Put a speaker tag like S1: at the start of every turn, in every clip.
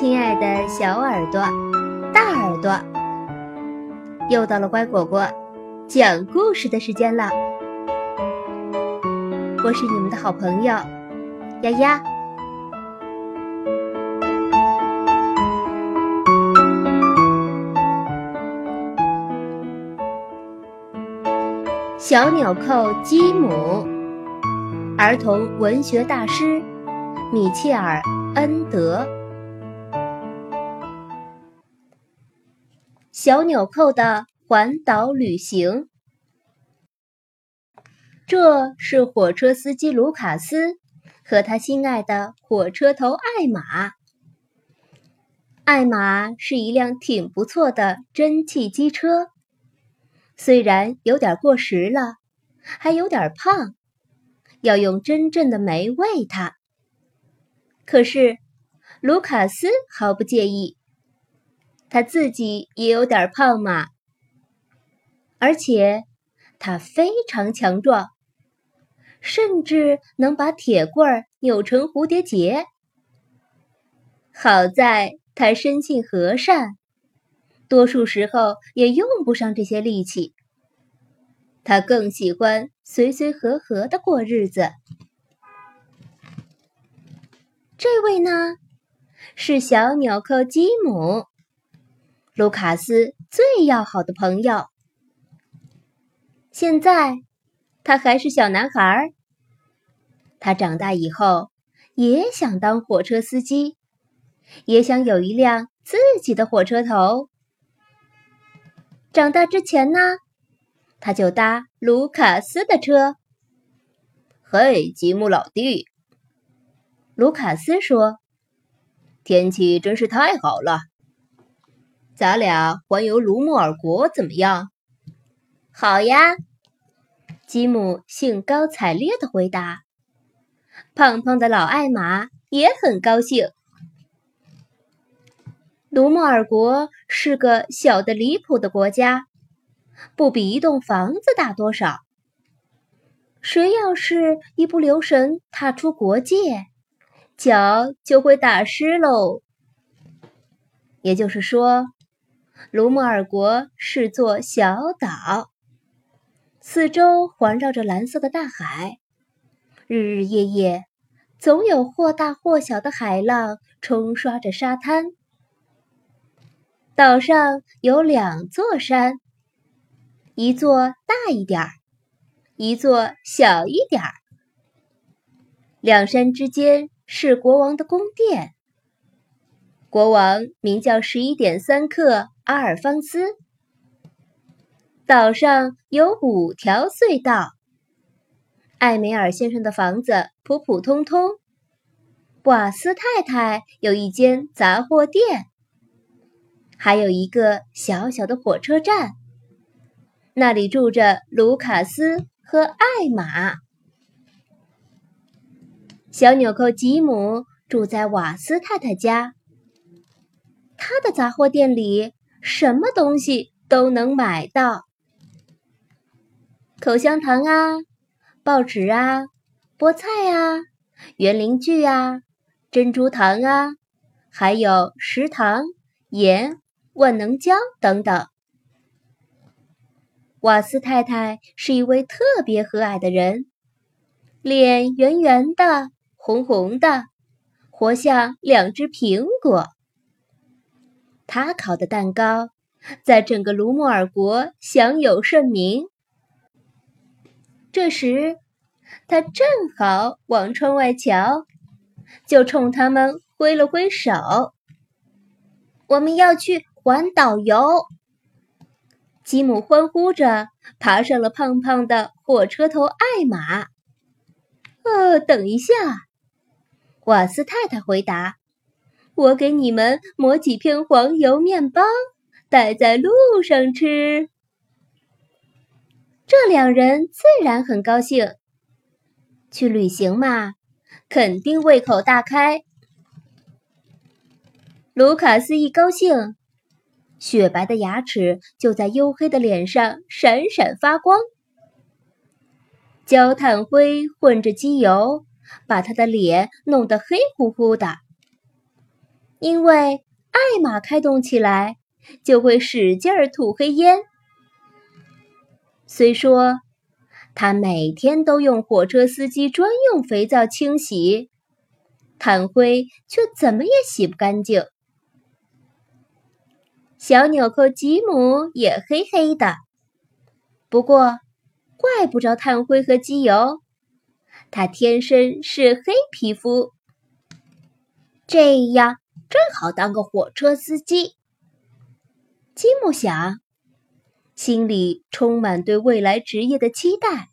S1: 亲爱的小耳朵、大耳朵，又到了乖果果讲故事的时间了。我是你们的好朋友丫丫。小纽扣基姆，儿童文学大师米切尔·恩德。小纽扣的环岛旅行。这是火车司机卢卡斯和他心爱的火车头艾玛。艾玛是一辆挺不错的蒸汽机车，虽然有点过时了，还有点胖，要用真正的煤喂它。可是卢卡斯毫不介意。他自己也有点胖嘛，而且他非常强壮，甚至能把铁棍儿扭成蝴蝶结。好在他生性和善，多数时候也用不上这些力气。他更喜欢随随和和的过日子。这位呢，是小纽扣基姆。卢卡斯最要好的朋友。现在，他还是小男孩儿。他长大以后也想当火车司机，也想有一辆自己的火车头。长大之前呢，他就搭卢卡斯的车。
S2: 嘿，吉姆老弟，
S1: 卢卡斯说：“
S2: 天气真是太好了。”咱俩环游卢莫尔国怎么样？
S1: 好呀，吉姆兴高采烈的回答。胖胖的老艾玛也很高兴。卢莫尔国是个小的离谱的国家，不比一栋房子大多少。谁要是一不留神踏出国界，脚就会打湿喽。也就是说。卢莫尔国是座小岛，四周环绕着蓝色的大海，日日夜夜总有或大或小的海浪冲刷着沙滩。岛上有两座山，一座大一点儿，一座小一点儿。两山之间是国王的宫殿，国王名叫十一点三克。阿尔方斯岛上有五条隧道。艾梅尔先生的房子普普通通。瓦斯太太有一间杂货店，还有一个小小的火车站，那里住着卢卡斯和艾玛。小纽扣吉姆住在瓦斯太太家，他的杂货店里。什么东西都能买到，口香糖啊，报纸啊，菠菜啊，园林锯啊，珍珠糖啊，还有食糖、盐、万能胶等等。瓦斯太太是一位特别和蔼的人，脸圆圆的，红红的，活像两只苹果。他烤的蛋糕在整个卢莫尔国享有盛名。这时，他正好往窗外瞧，就冲他们挥了挥手：“我们要去环岛游。”吉姆欢呼着爬上了胖胖的火车头艾玛。“呃，等一下。”瓦斯太太回答。我给你们抹几片黄油面包，带在路上吃。这两人自然很高兴。去旅行嘛，肯定胃口大开。卢卡斯一高兴，雪白的牙齿就在黝黑的脸上闪闪发光。焦炭灰混着机油，把他的脸弄得黑乎乎的。因为艾玛开动起来就会使劲儿吐黑烟。虽说他每天都用火车司机专用肥皂清洗，炭灰却怎么也洗不干净。小纽扣吉姆也黑黑的，不过怪不着炭灰和机油，他天生是黑皮肤，这样正好当个火车司机。吉姆想，心里充满对未来职业的期待。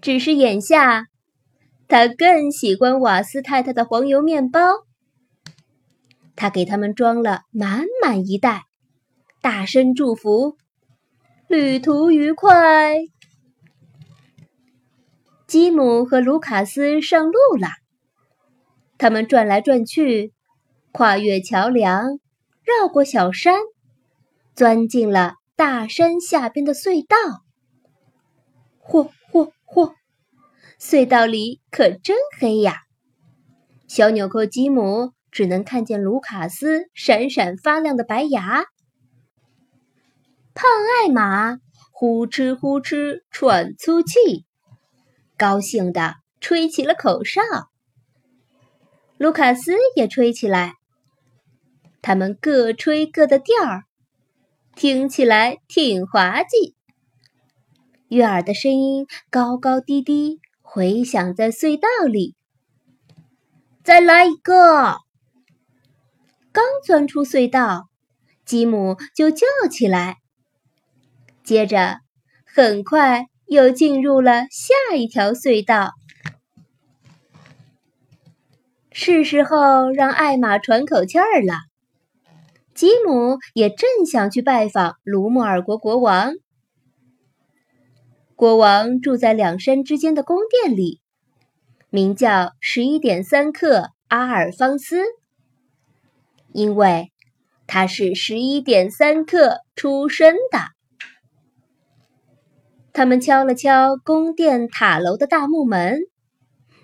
S1: 只是眼下，他更喜欢瓦斯太太的黄油面包。他给他们装了满满一袋，大声祝福：“旅途愉快！”吉姆和卢卡斯上路了。他们转来转去，跨越桥梁，绕过小山，钻进了大山下边的隧道。嚯嚯嚯！隧道里可真黑呀！小纽扣吉姆。只能看见卢卡斯闪闪发亮的白牙。胖艾玛呼哧呼哧喘粗气，高兴地吹起了口哨。卢卡斯也吹起来，他们各吹各的调儿，听起来挺滑稽。悦耳的声音高高低低回响在隧道里。再来一个！刚钻出隧道，吉姆就叫起来。接着，很快又进入了下一条隧道。是时候让艾玛喘口气儿了。吉姆也正想去拜访卢莫尔国国王。国王住在两山之间的宫殿里，名叫十一点三克阿尔方斯。因为他是十一点三刻出生的。他们敲了敲宫殿塔楼的大木门，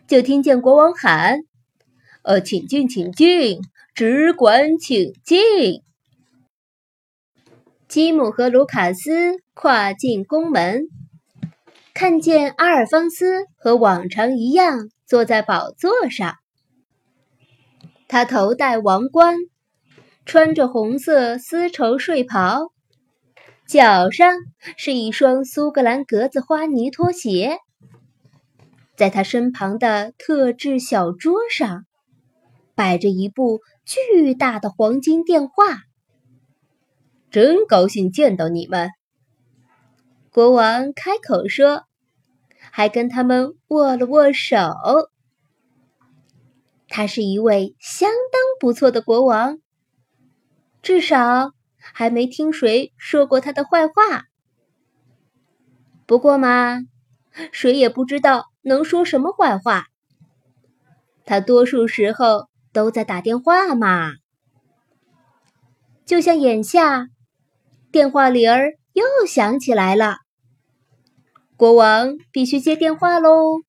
S1: 就听见国王喊：“呃，请进，请进，只管请进。”吉姆和卢卡斯跨进宫门，看见阿尔方斯和往常一样坐在宝座上，他头戴王冠。穿着红色丝绸睡袍，脚上是一双苏格兰格子花呢拖鞋。在他身旁的特制小桌上，摆着一部巨大的黄金电话。真高兴见到你们，国王开口说，还跟他们握了握手。他是一位相当不错的国王。至少还没听谁说过他的坏话。不过嘛，谁也不知道能说什么坏话。他多数时候都在打电话嘛。就像眼下，电话铃儿又响起来了。国王必须接电话喽。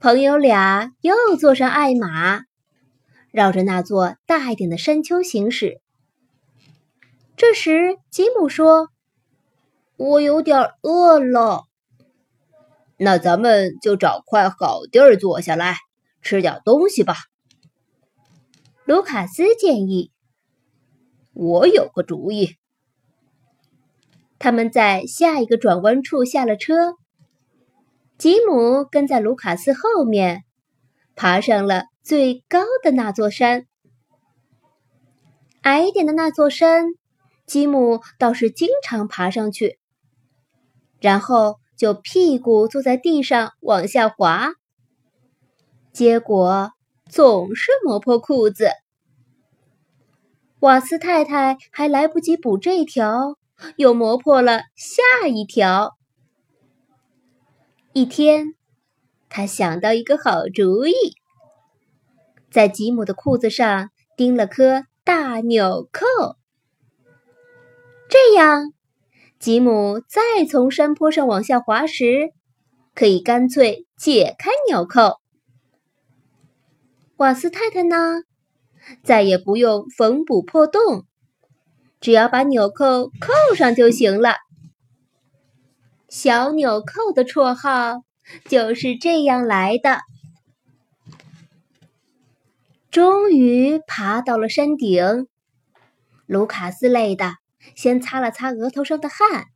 S1: 朋友俩又坐上爱马。绕着那座大一点的山丘行驶。这时，吉姆说：“我有点饿了。”
S2: 那咱们就找块好地儿坐下来，吃点东西吧。”
S1: 卢卡斯建议。
S2: “我有个主意。”
S1: 他们在下一个转弯处下了车，吉姆跟在卢卡斯后面，爬上了。最高的那座山，矮一点的那座山，吉姆倒是经常爬上去，然后就屁股坐在地上往下滑，结果总是磨破裤子。瓦斯太太还来不及补这条，又磨破了下一条。一天，他想到一个好主意。在吉姆的裤子上钉了颗大纽扣，这样，吉姆再从山坡上往下滑时，可以干脆解开纽扣。瓦斯太太呢？再也不用缝补破洞，只要把纽扣扣上就行了。小纽扣的绰号就是这样来的。终于爬到了山顶，卢卡斯累的先擦了擦额头上的汗，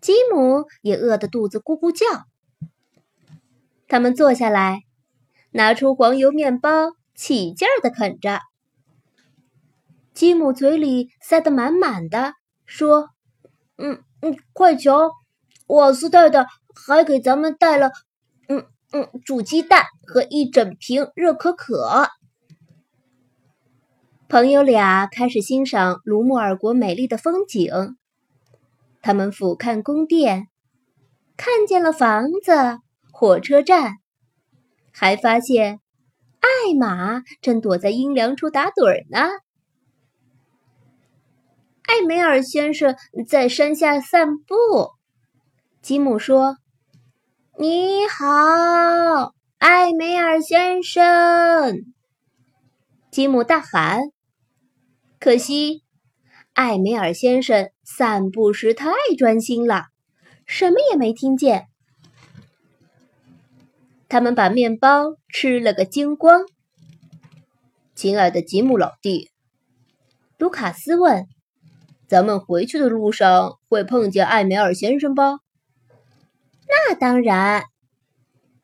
S1: 吉姆也饿得肚子咕咕叫。他们坐下来，拿出黄油面包，起劲儿的啃着。吉姆嘴里塞得满满的，说：“嗯嗯，快瞧，瓦斯太太还给咱们带了，嗯。”嗯，煮鸡蛋和一整瓶热可可。朋友俩开始欣赏卢穆尔国美丽的风景。他们俯瞰宫殿，看见了房子、火车站，还发现艾玛正躲在阴凉处打盹儿呢。艾梅尔先生在山下散步，吉姆说。你好，艾梅尔先生！吉姆大喊。可惜，艾梅尔先生散步时太专心了，什么也没听见。他们把面包吃了个精光。亲爱的吉姆老弟，卢卡斯问：“咱们回去的路上会碰见艾梅尔先生吧？”那当然，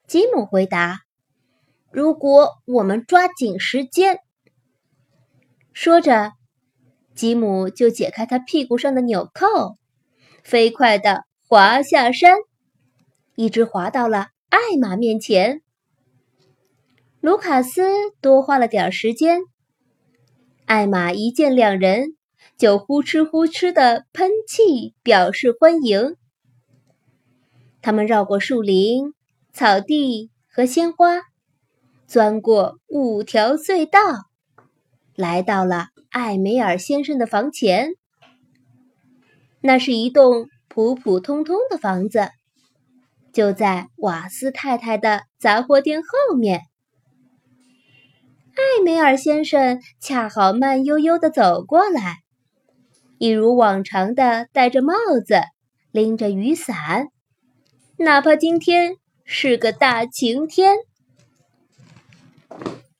S1: 吉姆回答：“如果我们抓紧时间。”说着，吉姆就解开他屁股上的纽扣，飞快地滑下山，一直滑到了艾玛面前。卢卡斯多花了点时间，艾玛一见两人，就呼哧呼哧的喷气，表示欢迎。他们绕过树林、草地和鲜花，钻过五条隧道，来到了艾梅尔先生的房前。那是一栋普普通通的房子，就在瓦斯太太的杂货店后面。艾梅尔先生恰好慢悠悠的走过来，一如往常的戴着帽子，拎着雨伞。哪怕今天是个大晴天，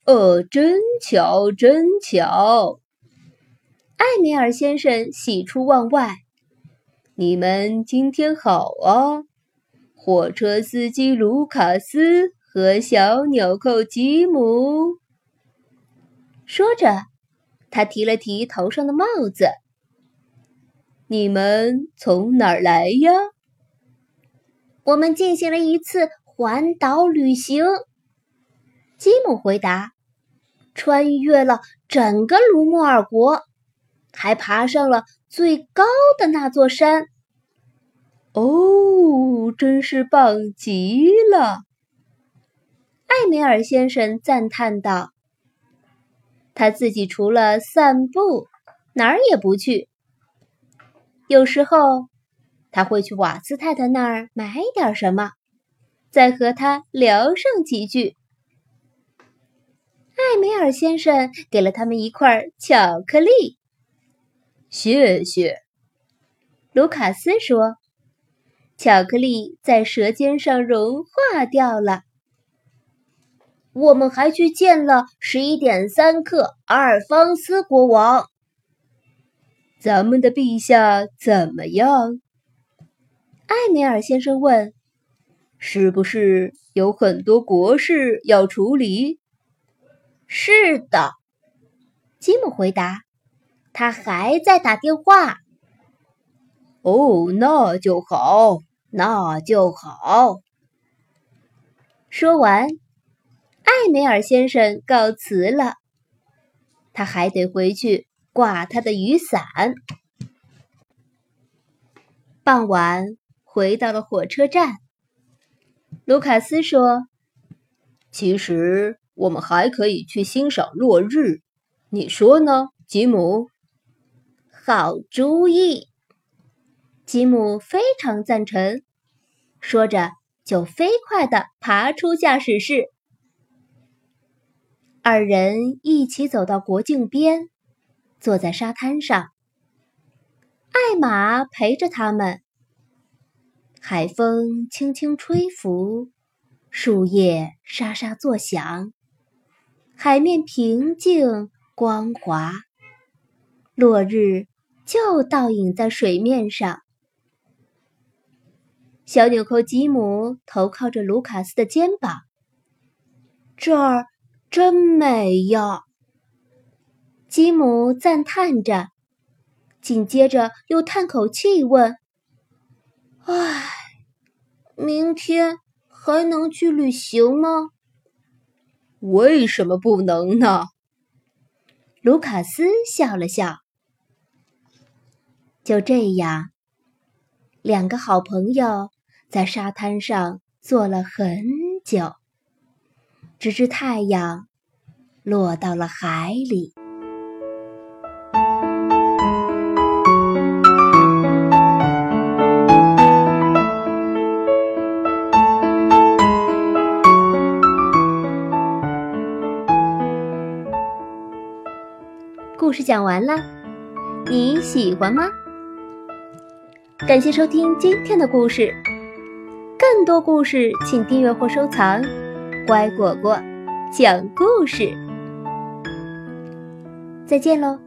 S2: 呃，真巧，真巧！
S1: 艾米尔先生喜出望外。
S2: 你们今天好啊，火车司机卢卡斯和小纽扣吉姆。
S1: 说着，他提了提头上的帽子。
S2: 你们从哪儿来呀？
S1: 我们进行了一次环岛旅行，吉姆回答：“穿越了整个卢莫尔国，还爬上了最高的那座山。”
S2: 哦，真是棒极了！
S1: 艾梅尔先生赞叹道：“他自己除了散步，哪儿也不去。有时候。”他会去瓦斯太太那儿买点什么，再和他聊上几句。艾梅尔先生给了他们一块巧克力，
S2: 谢谢。
S1: 卢卡斯说：“巧克力在舌尖上融化掉了。”我们还去见了十一点三克阿尔方斯国王。
S2: 咱们的陛下怎么样？
S1: 艾梅尔先生问：“
S2: 是不是有很多国事要处理？”“
S1: 是的。”吉姆回答。“他还在打电话。”“
S2: 哦，那就好，那就好。”
S1: 说完，艾梅尔先生告辞了。他还得回去挂他的雨伞。傍晚。回到了火车站，卢卡斯说：“
S2: 其实我们还可以去欣赏落日，你说呢，吉姆？”
S1: 好主意，吉姆非常赞成。说着，就飞快地爬出驾驶室。二人一起走到国境边，坐在沙滩上。艾玛陪着他们。海风轻轻吹拂，树叶沙沙作响，海面平静光滑。落日就倒影在水面上。小纽扣吉姆头靠着卢卡斯的肩膀，这儿真美呀！吉姆赞叹着，紧接着又叹口气问：“唉，明天还能去旅行吗？”“
S2: 为什么不能呢？”
S1: 卢卡斯笑了笑。就这样，两个好朋友在沙滩上坐了很久，直至太阳落到了海里。故事讲完了，你喜欢吗？感谢收听今天的故事，更多故事请订阅或收藏。乖果果讲故事，再见喽。